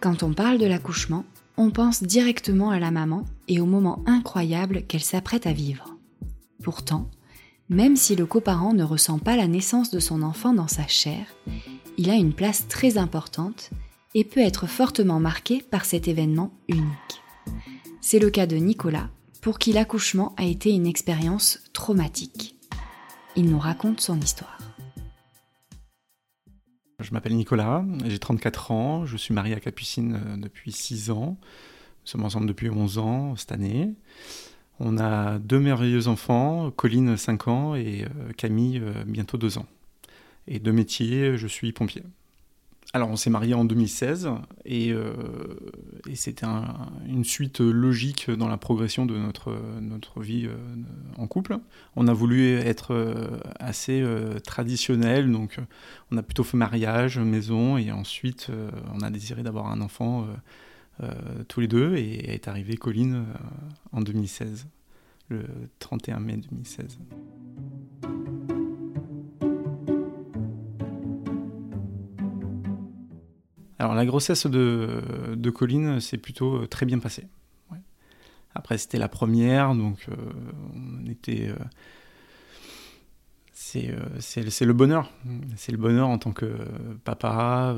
Quand on parle de l'accouchement, on pense directement à la maman et au moment incroyable qu'elle s'apprête à vivre. Pourtant, même si le coparent ne ressent pas la naissance de son enfant dans sa chair, il a une place très importante et peut être fortement marqué par cet événement unique. C'est le cas de Nicolas, pour qui l'accouchement a été une expérience traumatique. Il nous raconte son histoire. Je m'appelle Nicolas, j'ai 34 ans, je suis marié à Capucine euh, depuis 6 ans. Nous sommes ensemble depuis 11 ans cette année. On a deux merveilleux enfants, Colline 5 ans et euh, Camille euh, bientôt 2 ans. Et de métier, je suis pompier. Alors on s'est marié en 2016 et, euh, et c'était une suite logique dans la progression de notre, notre vie euh, en couple. On a voulu être euh, assez traditionnel, donc on a plutôt fait mariage, maison et ensuite on a désiré d'avoir un enfant tous les deux et est arrivé Colline en 2016, le 31 mai 2016. Alors la grossesse de, de Colline s'est plutôt euh, très bien passée. Après c'était la première, donc euh, on était... Euh, c'est le bonheur. C'est le bonheur en tant que papa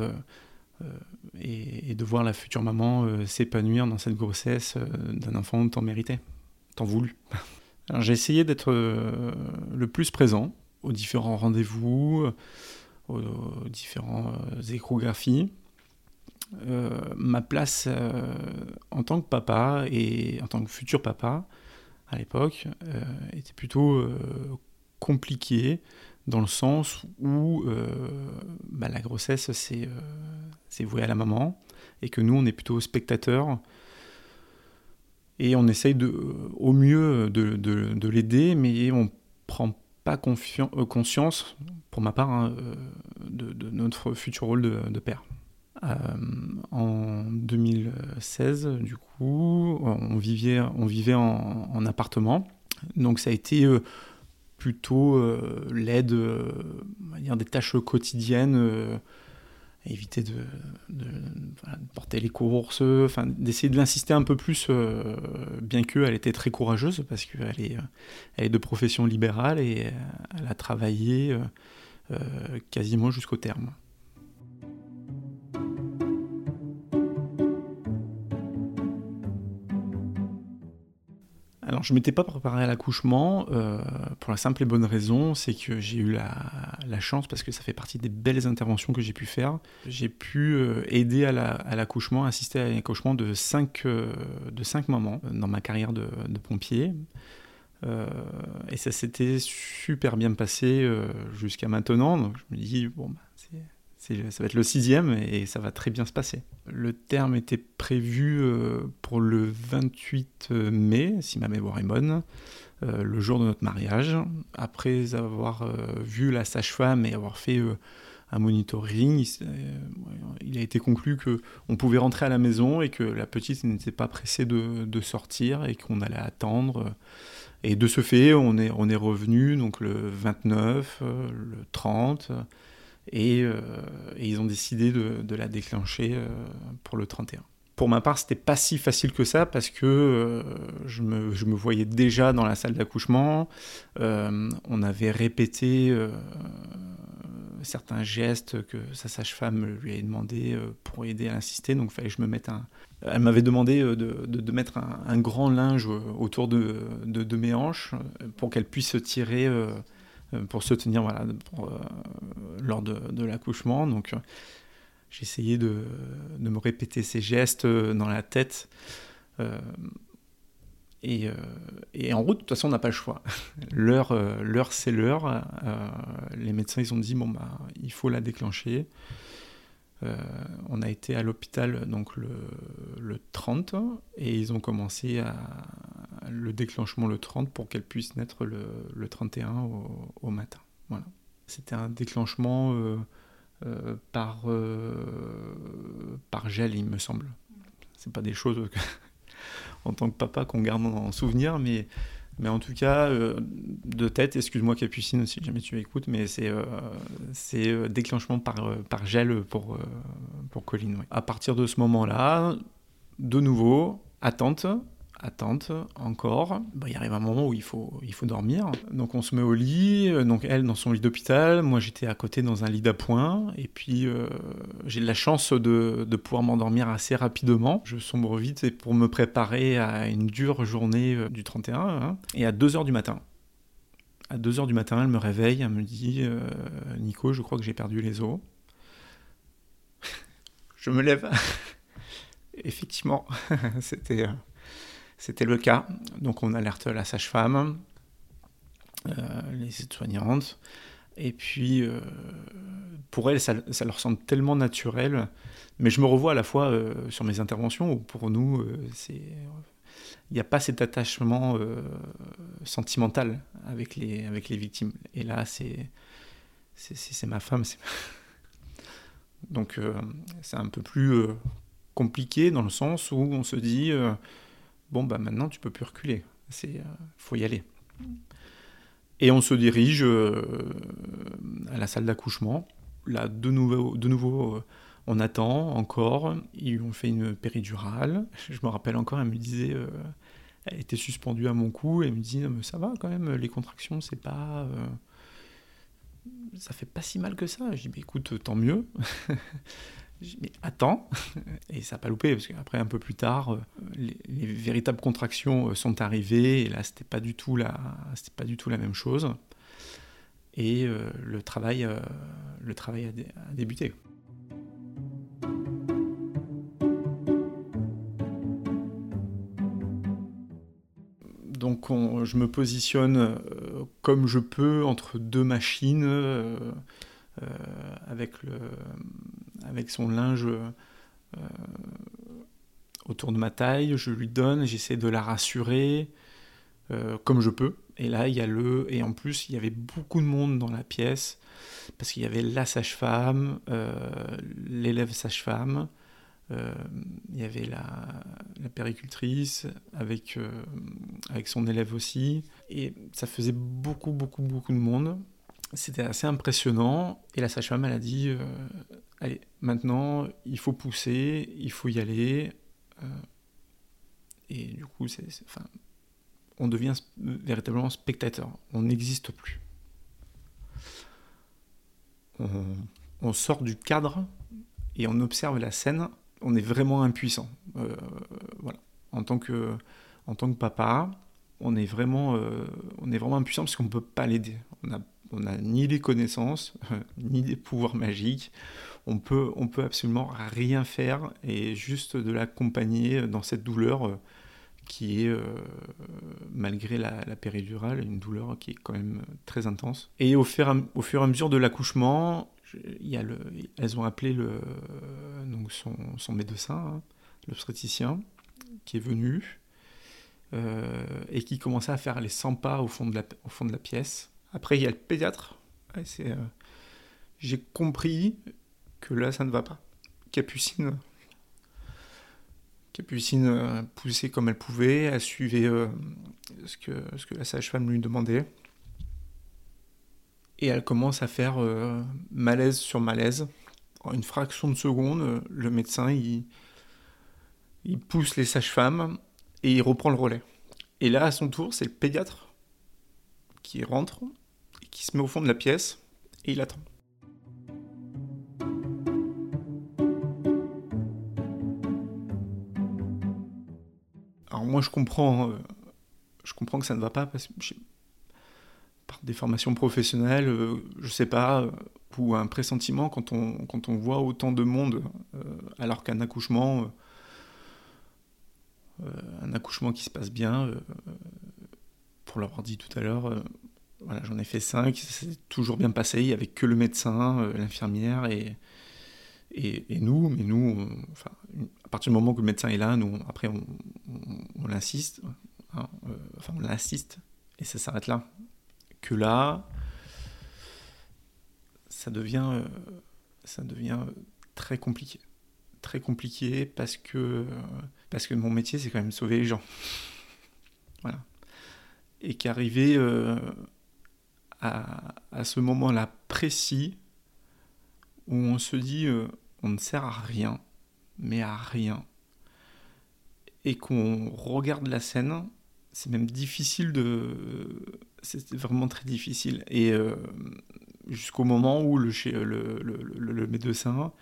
et, de voir la future maman s'épanouir dans cette grossesse d'un enfant tant mérité, tant voulu. J'ai essayé d'être le plus présent aux différents rendez-vous, aux différentes échographies. Euh, ma place euh, en tant que papa et en tant que futur papa à l'époque euh, était plutôt compliquée dans le sens où bah, la grossesse c'est voué à la maman et que nous on est plutôt spectateurs et on essaye de, au mieux de, de, l'aider mais on prend pas conscience pour ma part hein, de, notre futur rôle de père. Euh, en 2016, du coup, on vivait, on vivait en, appartement. Donc ça a été euh, plutôt euh, l'aide, dire des tâches quotidiennes, éviter de, porter les courses, d'essayer de l'insister un peu plus, bien qu'elle était très courageuse parce qu'elle est, elle est de profession libérale et elle a travaillé quasiment jusqu'au terme. Alors, je ne m'étais pas préparé à l'accouchement euh, pour la simple et bonne raison, c'est que j'ai eu la, chance, parce que ça fait partie des belles interventions que j'ai pu faire, j'ai pu euh, aider à l'accouchement, assister à l'accouchement de cinq, euh, de cinq mamans dans ma carrière de, pompier. et ça s'était super bien passé jusqu'à maintenant, donc je me dis, bon, bah, ça va être le sixième et ça va très bien se passer. Le terme était prévu euh, pour le 28 euh, mai, si ma mémoire est bonne, euh, le jour de notre mariage. Après avoir vu la sage-femme et avoir fait un monitoring, il, a été conclu qu'on pouvait rentrer à la maison et que la petite n'était pas pressée de, sortir et qu'on allait attendre. Et de ce fait, on est, on est revenu donc le 29, le 30 euh, et, ils ont décidé de, la déclencher euh, pour le 31 pour ma part, c'était pas si facile que ça parce que euh, je, me, voyais déjà dans la salle d'accouchement. on avait répété certains gestes que sa sage-femme lui avait demandé pour aider à insister. Donc, fallait que je me mette un. Elle m'avait demandé de, mettre un, un, grand linge autour de, mes hanches pour qu'elle puisse tirer pour se tenir voilà, euh, lors de, l'accouchement. Donc euh, j'ai essayé de, me répéter ces gestes dans la tête. Et, en route, de toute façon, on n'a pas le choix. L'heure, l'heure c'est l'heure. les médecins, ils ont dit, bon, bah, il faut la déclencher. on a été à l'hôpital donc le, le, 30 et ils ont commencé à, le déclenchement le 30 pour qu'elle puisse naître le, le 31 au, matin. Voilà. C'était un déclenchement par, par gel, il me semble. C'est pas des choses en tant que papa qu'on garde en souvenir, mais mais en tout cas, euh, de tête, excuse-moi Capucine si jamais tu écoutes, mais c'est euh, c'est euh, déclenchement par, par gel pour, pour Colline. À partir de ce moment-là, de nouveau, attente, attente, encore. Bah, il arrive un moment où il faut, il faut dormir. Donc on se met au lit, euh, donc elle dans son lit d'hôpital, moi j'étais à côté dans un lit d'appoint, et puis euh, j'ai de la chance de, de pouvoir m'endormir assez rapidement. Je sombre vite pour me préparer à une dure journée euh, du 31, hein. et à 2h du matin. À 2h du matin, elle me réveille, elle me dit Nico, je crois que j'ai perdu les os. je me lève. Effectivement, c'était c'était le cas. Donc on alerte la sage-femme, euh, les aides-soignantes. Et puis, euh, pour elles, ça, leur semble tellement naturel. Mais je me revois à la fois euh, sur mes interventions où pour nous, c'est il n'y a pas cet attachement sentimental avec les, avec les victimes. Et là, c'est, c'est, ma femme. Donc, c'est un peu plus compliqué dans le sens où on se dit bon, bah maintenant tu peux plus reculer, il euh, faut y aller. Et on se dirige euh, à la salle d'accouchement. Là, de nouveau, de nouveau euh, on attend encore. Ils ont fait une péridurale. Je me rappelle encore, elle me disait, elle était suspendue à mon cou. Et elle me dit, ça va quand même, les contractions, c'est pas. ça fait pas si mal que ça. Je dis, mais écoute, tant mieux. Mais attends, et ça n'a pas loupé, parce qu'après, un peu plus tard, euh, les, véritables contractions euh, sont arrivées, et là, c'était pas du tout pas du tout la même chose. Et euh, le travail, le travail a, débuté. Donc, je me positionne comme je peux entre deux machines avec, le, avec son linge euh, autour de ma taille, je lui donne, j'essaie de la rassurer euh, comme je peux. Et là, il y a le. Et en plus, il y avait beaucoup de monde dans la pièce, parce qu'il y avait la sage-femme, l'élève sage-femme, il y avait la, la péricultrice avec, avec son élève aussi. Et ça faisait beaucoup, beaucoup, beaucoup de monde. C'était assez impressionnant. Et la sage-femme, elle a dit euh, Allez, maintenant, il faut pousser, il faut y aller. Euh, et du coup, c'est, enfin, on devient véritablement spectateur. On n'existe plus. On, sort du cadre et on observe la scène. On est vraiment impuissant. Euh, voilà. En tant que, en tant que papa, on est vraiment, on est vraiment impuissant parce qu'on ne peut pas l'aider. On n'a ni les connaissances, ni des pouvoirs magiques. On peut, peut absolument rien faire et juste de l'accompagner dans cette douleur euh, qui est, euh, malgré la, péridurale, une douleur qui est quand même très intense. Et au fur, et à mesure de l'accouchement, elles ont appelé son, médecin, hein, l'obstétricien, qui est venu euh, et qui commençait à faire les 100 pas au fond de la pièce après, il y a le pédiatre. Euh, j'ai compris que là, ça ne va pas. Capucine, Capucine euh, poussait comme elle pouvait, elle suivait euh, ce, que, la sage-femme lui demandait. Et elle commence à faire malaise sur malaise. En une fraction de seconde, le médecin, il, il pousse les sages-femmes et il reprend le relais. Et là, à son tour, c'est le pédiatre qui rentre qui se met au fond de la pièce et il attend. Alors moi je comprends, euh, je comprends que ça ne va pas parce par des formations professionnelles, euh, je sais pas, euh, ou un pressentiment quand on, quand on voit autant de monde alors qu'un accouchement, un accouchement qui se passe bien, pour l'avoir dit tout à l'heure, voilà, j'en ai fait cinq, ça s'est toujours bien passé, il n'y avait que le médecin, euh, l'infirmière et, Et, nous, mais nous, à partir du moment que le médecin est là, nous, après, on, l'insiste, hein, euh, enfin, on l'insiste, et ça s'arrête là. Que là, ça devient, euh, ça devient très compliqué. Très compliqué parce que, parce que mon métier, c'est quand même sauver les gens. Voilà. Et qu'arriver à, à, ce moment-là précis, où on se dit euh, on ne sert à rien, mais à rien, et qu'on regarde la scène, c'est même difficile de. C'est vraiment très difficile. Et euh, jusqu'au moment où le, le, le, le médecin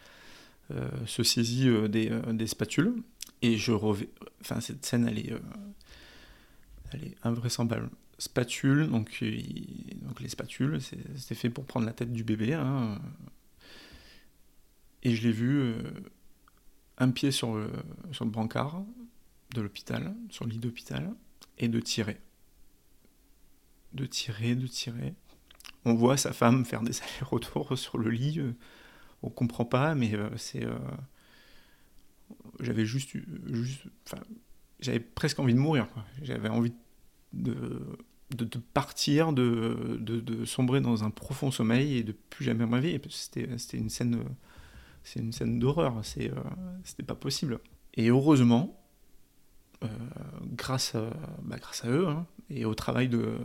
euh, se saisit des, des, spatules, et je reviens. Enfin, cette scène, elle est, elle est invraisemblable spatule, donc, donc les spatules, c'est fait pour prendre la tête du bébé. Hein. Et je l'ai vu euh, un pied sur le, sur le brancard de l'hôpital, sur le lit d'hôpital, et de tirer. De tirer, de tirer. On voit sa femme faire des allers-retours sur le lit. Euh, on comprend pas, mais euh, c'est. J'avais juste. juste j'avais presque envie de mourir. J'avais envie de, de, partir, de, sombrer dans un profond sommeil et de plus jamais me réveiller. C'était une scène d'horreur, c'est, euh, c'était pas possible. Et heureusement, euh, grâce, à, bah, grâce à eux hein, et au travail de,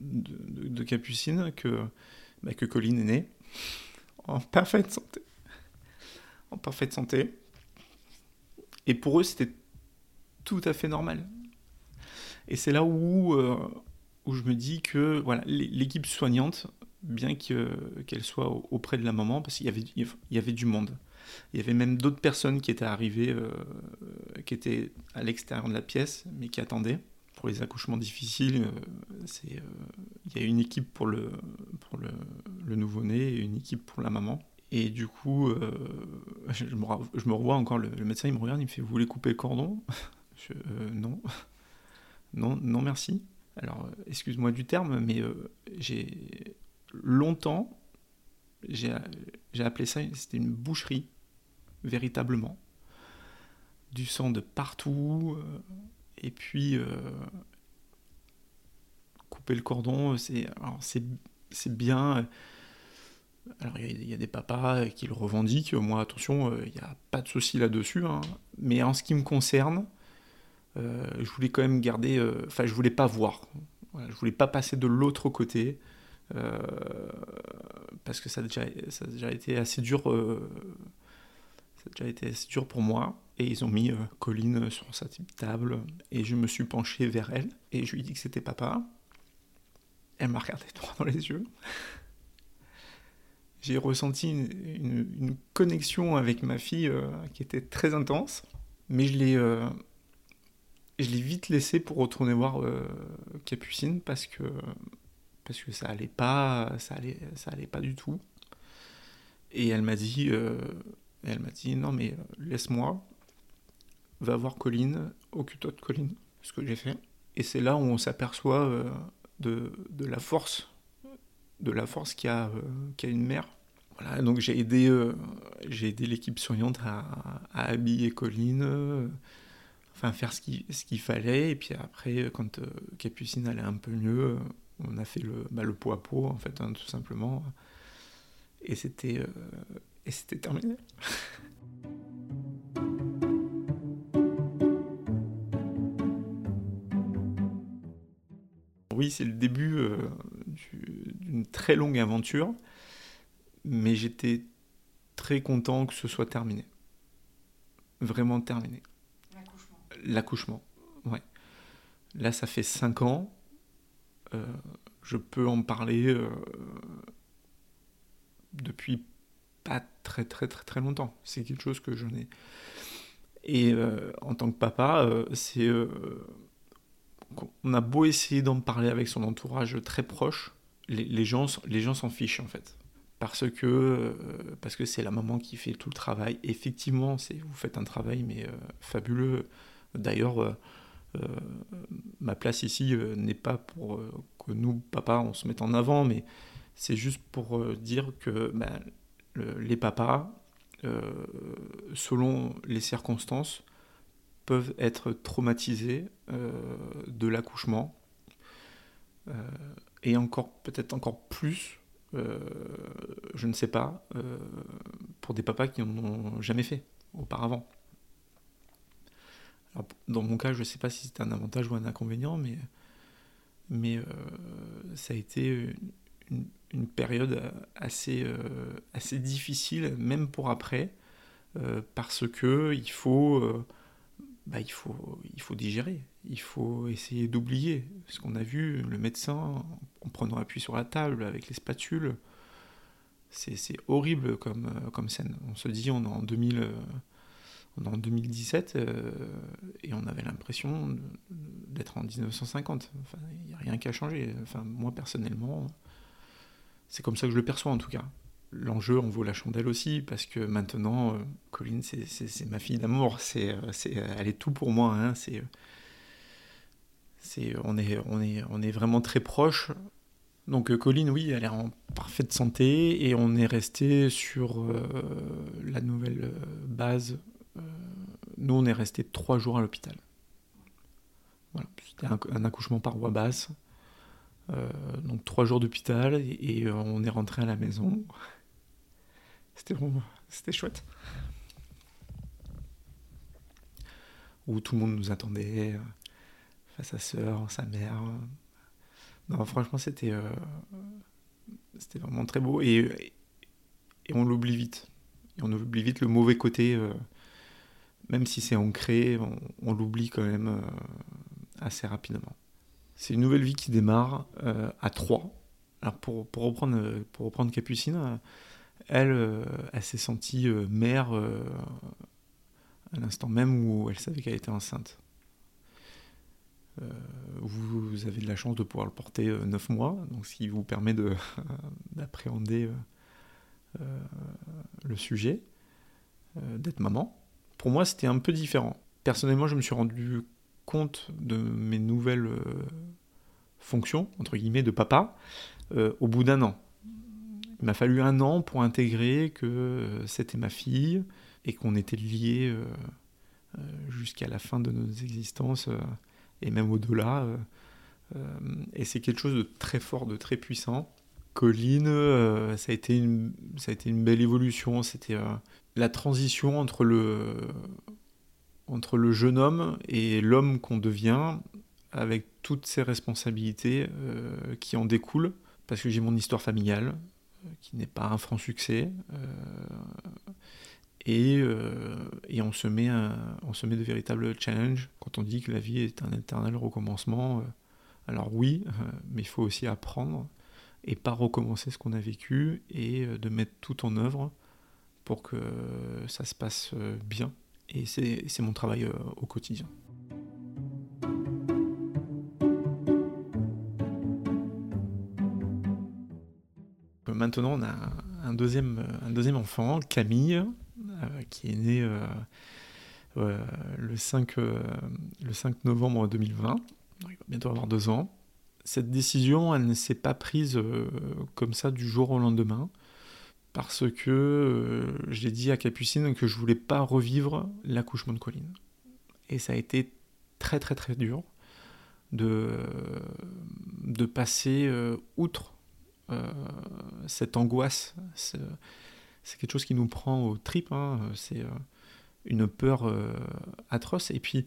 de, Capucine, que, bah, que Colline est née en parfaite santé. En parfaite santé. Et pour eux, c'était tout à fait normal. Et c'est là où, euh, où je me dis que voilà, l'équipe soignante bien qu'elle soit auprès de la maman, parce qu'il y avait, y avait du monde. Il y avait même d'autres personnes qui étaient arrivées, euh, qui étaient à l'extérieur de la pièce, mais qui attendaient. Pour les accouchements difficiles, euh, il y a une équipe pour le, pour le, le nouveau-né et une équipe pour la maman. Et du coup, je, me, je, me, revois encore, le, médecin il me regarde, il me fait Vous voulez couper le cordon? Je, Non. Non, non, merci. Alors, excuse-moi du terme, mais j'ai longtemps, j'ai appelé ça, c'était une boucherie, véritablement. Du sang de partout, euh, et puis euh, couper le cordon, c'est bien. Alors il y, a des papas qui le revendiquent, moi attention, euh, il n'y a pas de souci là-dessus, hein. mais en ce qui me concerne, je voulais quand même garder, enfin je voulais pas voir, je voulais pas passer de l'autre côté, euh, parce que ça a, déjà, ça déjà été assez dur. Euh, ça a déjà été assez dur pour moi. Et ils ont mis euh, Colline sur sa table. Et je me suis penché vers elle. Et je lui ai dit que c'était papa. Elle m'a regardé droit dans les yeux. J'ai ressenti une, connexion avec ma fille qui était très intense. Mais je l'ai je l'ai vite laissé pour retourner voir Capucine parce que parce que ça allait pas, ça allait, ça allait pas du tout. Et elle m'a dit, euh, elle m'a dit non mais euh, laisse-moi, va voir Colline, occupe-toi de Colline, ce que j'ai fait. Et c'est là où on s'aperçoit euh, de, de, la force, de la force qu'il y a, une mère. Voilà, donc j'ai aidé, aidé l'équipe soignante à, à, habiller Colline, enfin faire ce qu'il fallait. Et puis après, quand Capucine allait un peu mieux, on a fait le, bah, le pot à pot, en fait, hein, tout simplement. Et c'était, euh, terminé. oui, c'est le début euh, d'une très longue aventure, mais j'étais très content que ce soit terminé. Vraiment terminé. L'accouchement. Ouais. Là, ça fait 5 ans. Euh, je peux en parler euh, depuis pas très très très très longtemps. C'est quelque chose que je n'ai. Et euh, en tant que papa, c'est on a beau essayer d'en parler avec son entourage très proche, les, gens les gens s'en fichent en fait. Parce que parce que c'est la maman qui fait tout le travail. Effectivement, c'est vous faites un travail mais fabuleux. D'ailleurs, euh, ma place ici euh, n'est pas pour euh, que nous, papa, on se mette en avant, mais c'est juste pour dire que ben, les papas, selon les circonstances, peuvent être traumatisés de l'accouchement. et encore, peut-être encore plus, je ne sais pas, pour des papas qui n'en ont jamais fait auparavant dans mon cas, je ne sais pas si c'est un avantage ou un inconvénient, mais, mais euh, ça a été une, période assez, euh, assez difficile, même pour après, euh, parce que il faut, bah, il, faut, il faut digérer, il faut essayer d'oublier ce qu'on a vu, le médecin, en prenant appui sur la table avec les spatules. C'est horrible comme, comme scène. On se dit, on est en 2000 en 2017 euh, et on avait l'impression d'être en 1950. Enfin, il n'y a rien qui a changé. Enfin, moi personnellement, c'est comme ça que je le perçois en tout cas. L'enjeu en vaut la chandelle aussi parce que maintenant, euh, Colline, c'est ma fille d'amour. C'est, elle est tout pour moi. Hein. C'est, on, est, on, est, on est vraiment très proches. Donc euh, Colline, oui, elle est en parfaite santé et on est resté sur la nouvelle base euh, nous, on est resté trois jours à l'hôpital. C'était un, accouchement par voie basse. Euh, donc trois jours d'hôpital et, euh, on est rentré à la maison. C'était c'était chouette. Où tout le monde nous attendait, sa sœur, sa mère. Non, franchement, c'était c'était vraiment très beau et, et on l'oublie vite. Et on oublie vite le mauvais côté même si c'est ancré, on, l'oublie quand même euh, assez rapidement. C'est une nouvelle vie qui démarre euh, à 3. Alors pour, pour, reprendre, Capucine, elle, s'est sentie euh, mère à l'instant même où elle savait qu'elle était enceinte. vous avez de la chance de pouvoir le porter 9 mois, donc ce qui vous permet d'appréhender le sujet, d'être maman pour moi, c'était un peu différent. Personnellement, je me suis rendu compte de mes nouvelles euh, fonctions, entre guillemets, de papa, euh, au bout d'un an. Il m'a fallu un an pour intégrer que euh, c'était ma fille et qu'on était liés jusqu'à la fin de nos existences et même au-delà. et c'est quelque chose de très fort, de très puissant. Colline, ça, a été une, ça a été une belle évolution. C'était la transition entre le, jeune homme et l'homme qu'on devient, avec toutes ces responsabilités euh, qui en découlent, parce que j'ai mon histoire familiale, euh, qui n'est pas un franc succès, euh, et, on se met de véritables challenges quand on dit que la vie est un éternel recommencement. alors oui, mais il faut aussi apprendre et pas recommencer ce qu'on a vécu et de mettre tout en œuvre pour que ça se passe euh, bien. Et c'est mon travail euh, au quotidien. Maintenant, on a un deuxième, un deuxième enfant, Camille, euh, qui est né le, 5, le 5 novembre 2020. Il va bientôt avoir deux ans. Cette décision, elle ne s'est pas prise comme ça du jour au lendemain parce que euh, j'ai dit à Capucine que je voulais pas revivre l'accouchement de Colline. Et ça a été très très très dur de, de passer euh, outre euh, cette angoisse. C'est, quelque chose qui nous prend au trip, hein. c'est une peur atroce. Et puis,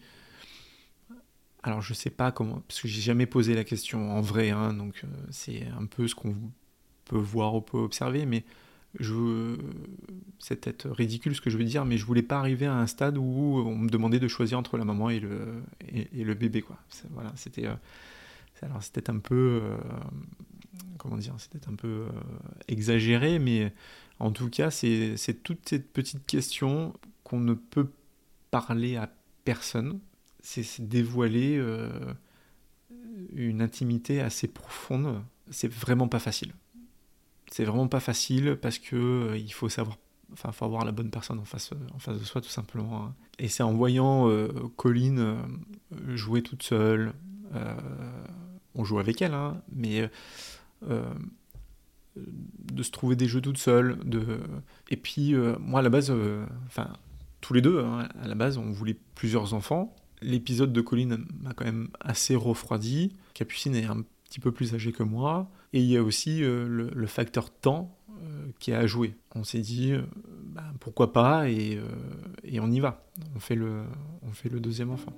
alors je sais pas comment, parce que j'ai jamais posé la question en vrai, hein, donc c'est un peu ce qu'on peut voir ou peut observer, mais je, c'est peut-être ridicule ce que je veux dire, mais je voulais pas arriver à un stade où on me demandait de choisir entre la maman et le, bébé. Quoi. Voilà, c'était, euh, alors c'était un peu, euh, comment dire, c'était un peu euh, exagéré, mais en tout cas, c'est toutes ces petites questions qu'on ne peut parler à personne. C'est, dévoiler une intimité assez profonde. C'est vraiment pas facile c'est vraiment pas facile parce que euh, il faut savoir enfin faut avoir la bonne personne en face en face de soi tout simplement hein. et c'est en voyant euh, Colline euh, jouer toute seule on joue avec elle hein, mais de se trouver des jeux toute seule. De... Et puis, moi, à la base, enfin, tous les deux, hein, à la base, on voulait plusieurs enfants. L'épisode de Colline m'a quand même assez refroidi. Capucine est un petit peu plus âgée que moi. Et il y a aussi le, facteur temps qui a à jouer. On s'est dit, bah, pourquoi pas, et, on y va. On fait le, deuxième enfant.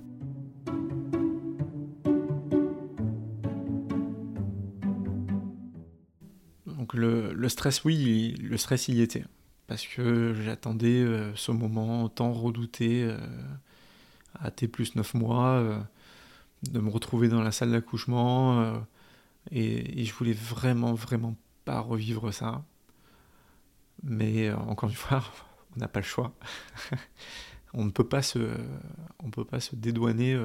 Donc le, stress, oui, le stress il y était. Parce que j'attendais euh, ce moment tant redouté euh, à T plus 9 mois, euh, de me retrouver dans la salle d'accouchement. Et, je voulais vraiment, vraiment pas revivre ça. Mais encore une fois, on n'a pas le choix. on ne peut pas se, on peut pas se dédouaner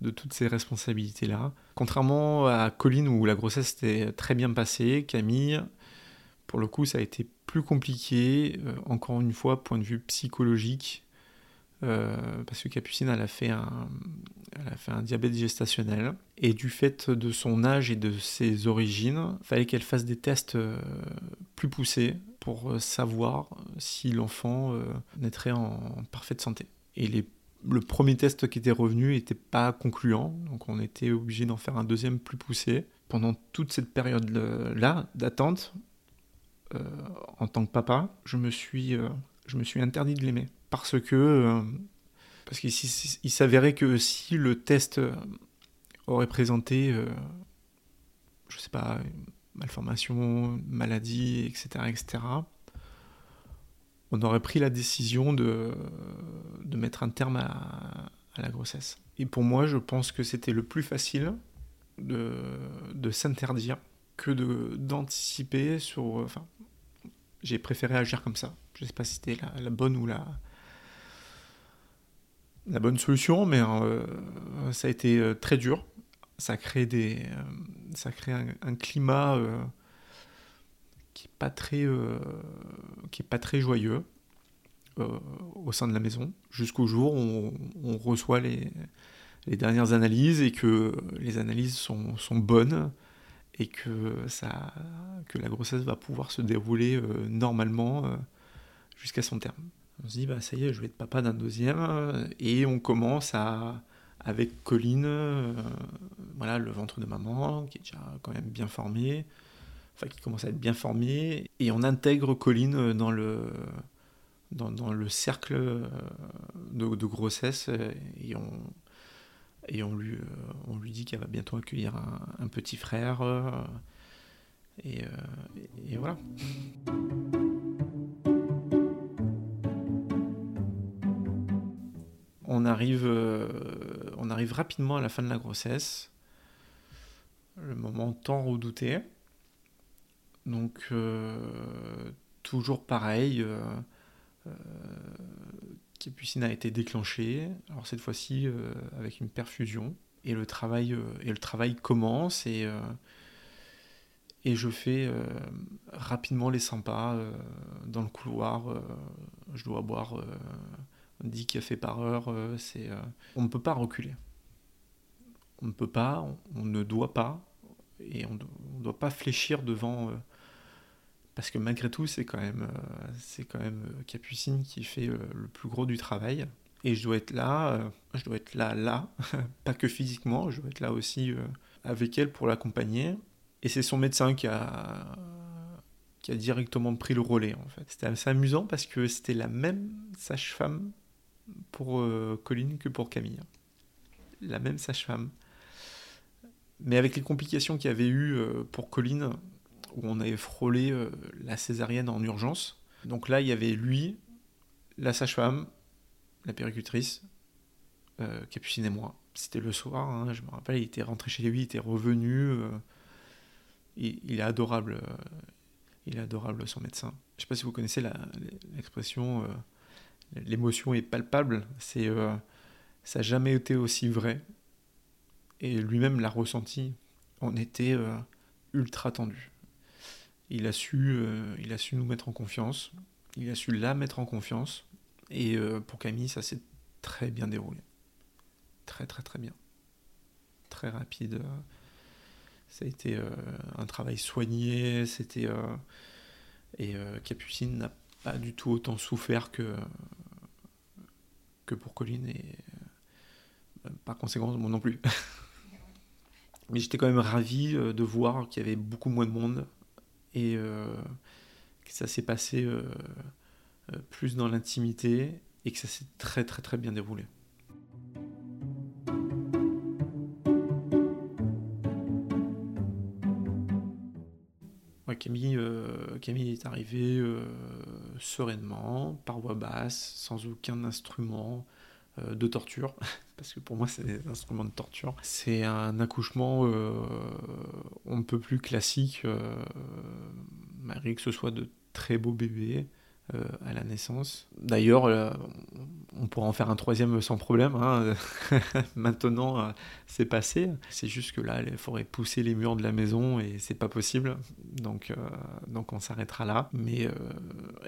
de toutes ces responsabilités-là. Contrairement à Colline où la grossesse était très bien passée, Camille, pour le coup, ça a été plus compliqué, euh, encore une fois, point de vue psychologique, euh, parce que Capucine, elle a, fait un, elle a fait un diabète gestationnel, et du fait de son âge et de ses origines, fallait qu'elle fasse des tests euh, plus poussés pour savoir si l'enfant naîtrait en parfaite santé. Et les le premier test qui était revenu n'était pas concluant, donc on était obligé d'en faire un deuxième plus poussé. Pendant toute cette période-là d'attente, euh, en tant que papa, je me suis, euh, je me suis interdit de l'aimer. Parce que, euh, parce qu'il s'avérait que si le test aurait présenté, je sais pas, malformation, maladie, etc., etc., on aurait pris la décision de, de mettre un terme à, la grossesse. Et pour moi, je pense que c'était le plus facile de, de s'interdire que d'anticiper sur. Enfin, j'ai préféré agir comme ça. Je ne sais pas si c'était la, bonne ou la la bonne solution, mais euh, ça a été euh, très dur. Ça crée des, euh, ça un, climat qui est pas très, qui est pas très joyeux. Au sein de la maison, jusqu'au jour où on, reçoit les, dernières analyses et que les analyses sont, bonnes et que, ça, que la grossesse va pouvoir se dérouler normalement jusqu'à son terme. On se dit, bah, ça y est, je vais être papa d'un deuxième, et on commence à, avec Colline, voilà, le ventre de maman, qui est déjà quand même bien formé, enfin qui commence à être bien formé, et on intègre Colline dans le, dans, le cercle euh, de, grossesse euh, et on, et on, lui, euh, on lui dit qu'elle va bientôt accueillir un, petit frère. Et, voilà. On arrive, on arrive rapidement à la fin de la grossesse, le moment tant redouté. Donc, toujours pareil, euh, Capucine a été déclenchée, alors cette fois-ci euh, avec une perfusion, et le travail, euh, et le travail commence, et, et je fais rapidement les 100 pas dans le couloir, je dois boire 10 cafés par heure, c'est, on ne peut pas reculer. On ne peut pas, on, ne doit pas, et on ne doit pas fléchir devant parce que malgré tout, c'est quand même, euh, c'est quand même euh, Capucine qui fait euh, le plus gros du travail. Et je dois être là, je dois être là, là, pas que physiquement, je dois être là aussi avec elle pour l'accompagner. Et c'est son médecin qui a, qui a directement pris le relais en fait. C'était assez amusant parce que c'était la même sage-femme pour Colline que pour Camille. La même sage-femme. Mais avec les complications qu'il y avait eu pour Colline, où on avait frôlé euh, la césarienne en urgence. Donc là, il y avait lui, la sage-femme, la péricultrice, euh, Capucine et moi. C'était le soir, hein, je me rappelle, il était rentré chez lui, il était revenu. Euh, il, est adorable. il est adorable, son médecin. Je ne sais pas si vous connaissez l'expression l'émotion est palpable. C'est ça n'a jamais été aussi vrai. Et lui-même l'a ressenti. On était ultra tendu il a su, euh, il a su nous mettre en confiance, il a su la mettre en confiance, et euh, pour Camille, ça s'est très bien déroulé. Très très très bien. Très rapide. Ça a été un travail soigné, c'était et Capucine n'a du tout autant souffert que pour Colline et par conséquent moi non plus. Mais j'étais quand même ravi de voir qu'il y avait beaucoup moins de monde et que ça s'est passé plus dans l'intimité et que ça s'est très très très bien déroulé. Camille, euh, Camille est arrivée euh, sereinement, par voix basse, sans aucun instrument euh, de torture, parce que pour moi c'est des instruments de torture. C'est un accouchement on ne peut plus classique, malgré que ce soit de très beaux bébés. Euh, à la naissance. D'ailleurs, euh, on pourra en faire un troisième sans problème. Hein. Maintenant, euh, c'est passé. C'est juste que là, il faudrait pousser les murs de la maison et c'est pas possible. Donc, donc on s'arrêtera là. Mais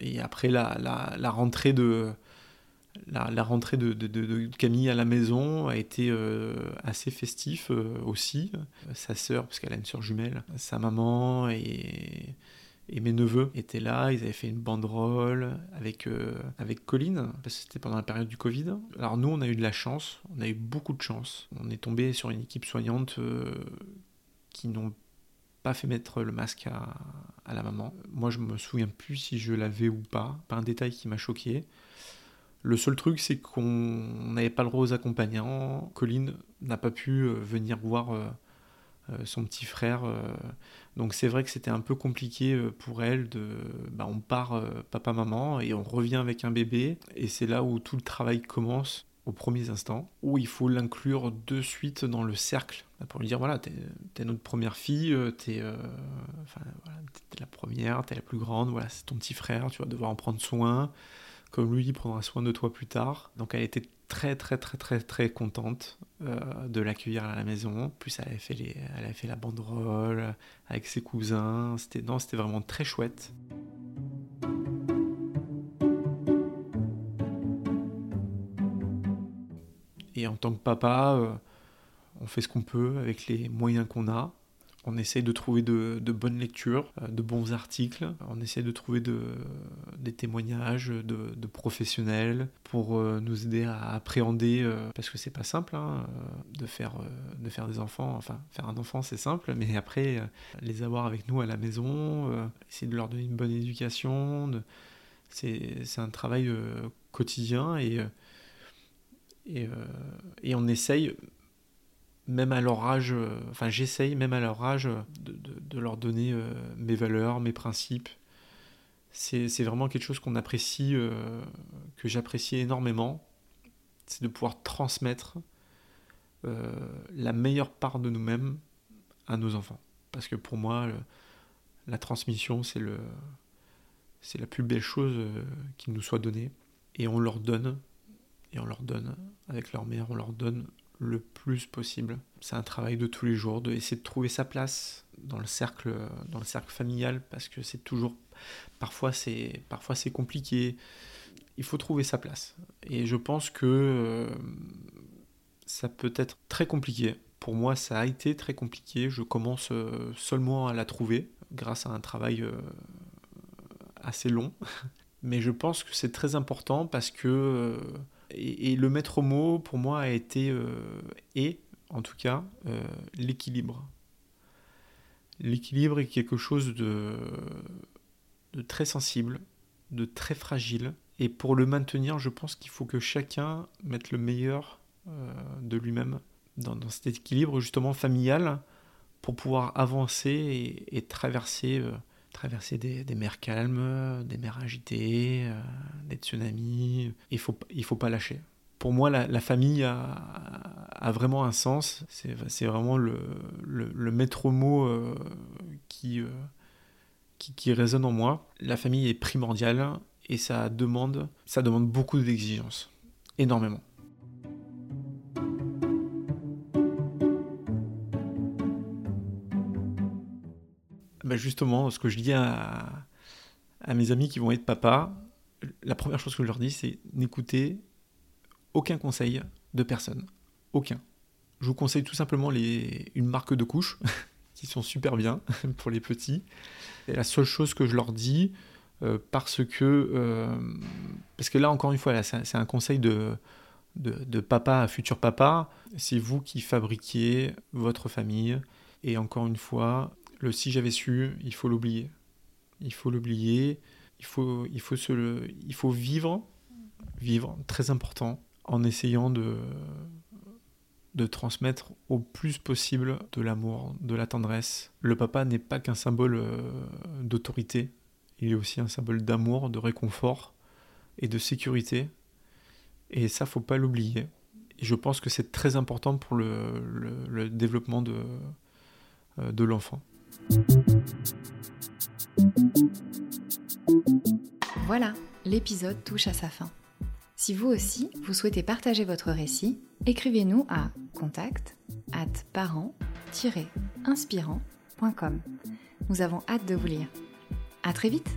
et après la, la, rentrée de la, rentrée de, de, de, Camille à la maison a été assez festif aussi. Sa sœur, parce qu'elle a une sœur jumelle, sa maman et et mes neveux étaient là, ils avaient fait une banderole avec, euh, avec Colline, parce que c'était pendant la période du Covid. Alors nous, on a eu de la chance, on a eu beaucoup de chance. On est tombé sur une équipe soignante euh, qui n'ont pas fait mettre le masque à, à, la maman. Moi, je me souviens plus si je l'avais ou pas. Pas un détail qui m'a choqué. Le seul truc, c'est qu'on n'avait pas le droit aux accompagnants. Colline n'a pas pu euh, venir voir euh, son petit frère. Euh. donc c'est vrai que c'était un peu compliqué euh, pour elle de, bah, on part papa maman et on revient avec un bébé et c'est là où tout le travail commence aux premiers instants, où il faut l'inclure de suite dans le cercle bah, pour lui dire voilà, t'es es notre première fille, t'es enfin, voilà, la première, t'es la plus grande, voilà, c'est ton petit frère, tu vas devoir en prendre soin, comme lui prendra soin de toi plus tard. Donc elle était très très très très très contente euh, de l'accueillir à la maison. Plus elle avait fait, les, elle avait la banderole avec ses cousins. C'était non, c'était vraiment très chouette. Et en tant que papa, euh, on fait ce qu'on peut avec les moyens qu'on a. On essaie de trouver de, bonnes lectures, euh, de bons articles. On essaie de trouver des témoignages de, professionnels pour euh, nous aider à appréhender, euh, parce que c'est pas simple hein, de, faire, de faire des enfants. Enfin, faire un enfant c'est simple, mais après, les avoir avec nous à la maison, essayer de leur donner une bonne éducation, c'est un travail quotidien et, et on essaye même à leur âge, euh, enfin j'essaye même à leur âge de, leur donner euh, mes valeurs, mes principes. C'est vraiment quelque chose qu'on apprécie, euh, que j'apprécie énormément. C'est de pouvoir transmettre la meilleure part de nous-mêmes à nos enfants. Parce que pour moi, la transmission, c'est c'est la plus belle chose qui nous soit donnée. Et on leur donne, et on leur donne, avec leur mère, on leur donne le plus possible. C'est un travail de tous les jours, de essayer de trouver sa place dans le cercle, dans le cercle familial, parce que c'est toujours, parfois c'est, parfois c'est compliqué. Il faut trouver sa place. Et je pense que euh, ça peut être très compliqué. Pour moi, ça a été très compliqué. Je commence euh, seulement à la trouver grâce à un travail euh, assez long. Mais je pense que c'est très important parce que et, le maître mot, pour moi, a été, et euh, en tout cas, euh, l'équilibre. L'équilibre est quelque chose de, de très sensible, de très fragile. Et pour le maintenir, je pense qu'il faut que chacun mette le meilleur euh, de lui-même dans, cet équilibre justement familial pour pouvoir avancer et, traverser traverser des, mers calmes, des mers agitées, euh, des tsunamis. Il faut, il faut pas lâcher. Pour moi, la, famille a, vraiment un sens. C'est vraiment le, le, maître mot euh, qui, euh, qui, qui, résonne en moi. La famille est primordiale et ça demande, ça demande beaucoup d'exigences. Énormément. Bah, justement, ce que je dis à, mes amis qui vont être papa, la première chose que je leur dis, c'est n'écoutez aucun conseil de personne. Aucun. Je vous conseille tout simplement les, une marque de couche qui sont super bien pour les petits. Et la seule chose que je leur dis, euh, parce que, euh, parce que là encore une fois, c'est un conseil de, papa à futur papa. C'est vous qui fabriquiez votre famille. Et encore une fois, le si j'avais su, il faut l'oublier. Il faut l'oublier. Il faut, il faut le, il faut vivre, vivre, très important, en essayant de, de transmettre au plus possible de l'amour, de la tendresse. Le papa n'est pas qu'un symbole euh, d'autorité, il est aussi un symbole d'amour, de réconfort et de sécurité. Et ça, faut pas l'oublier. Et je pense que c'est très important pour le, développement de, euh, de l'enfant. Voilà, l'épisode touche à sa fin. Si vous aussi, vous souhaitez partager votre récit, écrivez-nous à contact at parent-inspirant.com. Nous avons hâte de vous lire. À très vite